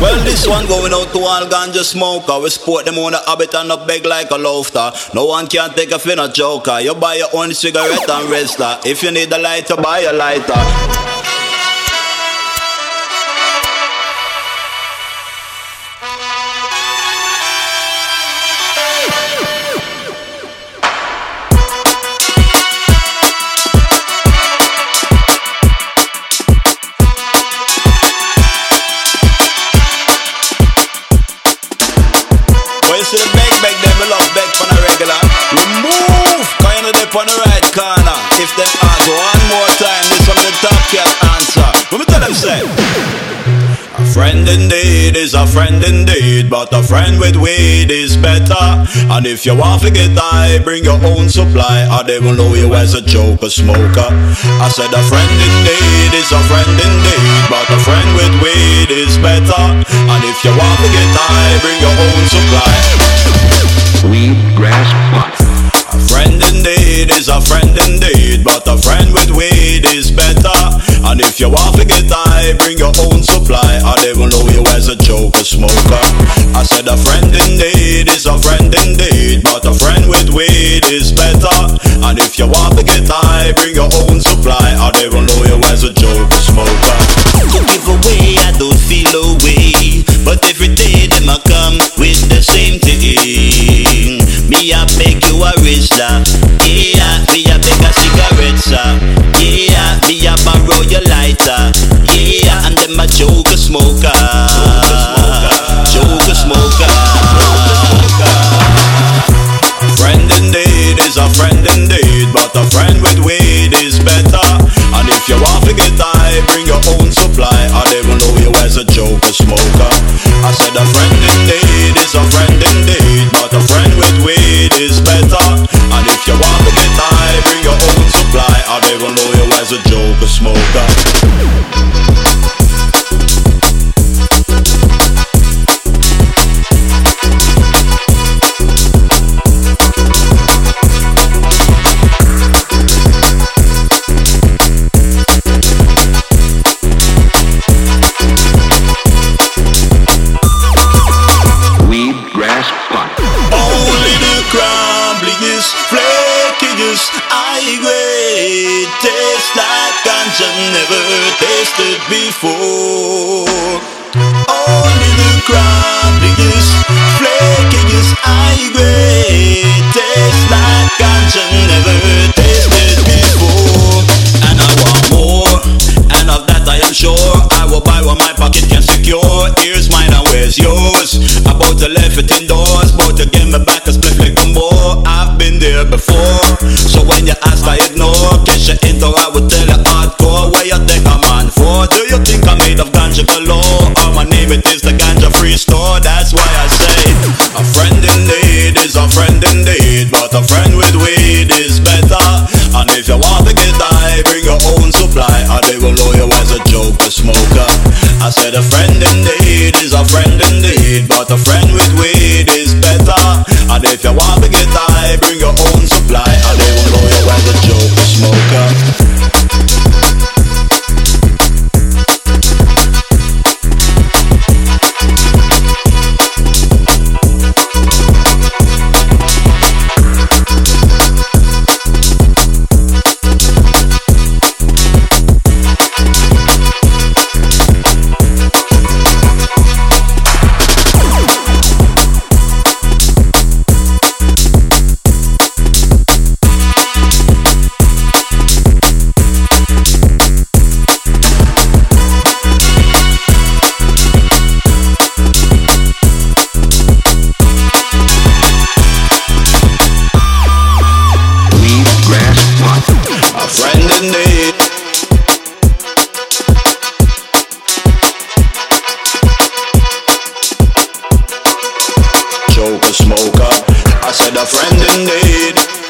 Well, this one going out to all ganja smoker. We sport them on the habit and not beg like a lofter. No one can take a fin joker. You buy your own cigarette and rester. If you need a lighter, buy a lighter. On the right corner. If them ask one more time, this from the top cat answer. Let me tell them say. A friend indeed is a friend indeed, but a friend with weed is better. And if you want to get high, bring your own supply, or they will know you as a joker smoker. I said a friend indeed is a friend indeed, but a friend with weed is better. And if you want to get high, bring your own supply. A friend indeed, but a friend with weed is better. And if you want to get high, bring your own supply. I don't know you as a joker smoker. I said a friend indeed is a friend indeed, but a friend with weed is better. And if you want to get high, bring your own supply. I don't know you as a borrow your lighter. Yeah, and them a joke smoker Joke smoker Friend indeed is a friend indeed But a friend with weed is better. And if you want to get high, bring your own supply. I never know you as a joker smoker. I said a friend indeed is a friend indeed But a friend with weed is better. And if you want to get high, bring your own supply. I never know never tasted before. Only the crumbliest, flakiest high grade tastes like ganja never I'm made of ganja galore? Or my name it is the ganja free store. That's why I say a friend indeed is a friend indeed, but a friend with weed is better. And if you want to get high, bring your own supply, or they will know you as a joker smoker. I said a friend indeed is a friend indeed, but a friend with weed is better. And if you want to get high, bring your own supply, or they will know you as a joker smoker. need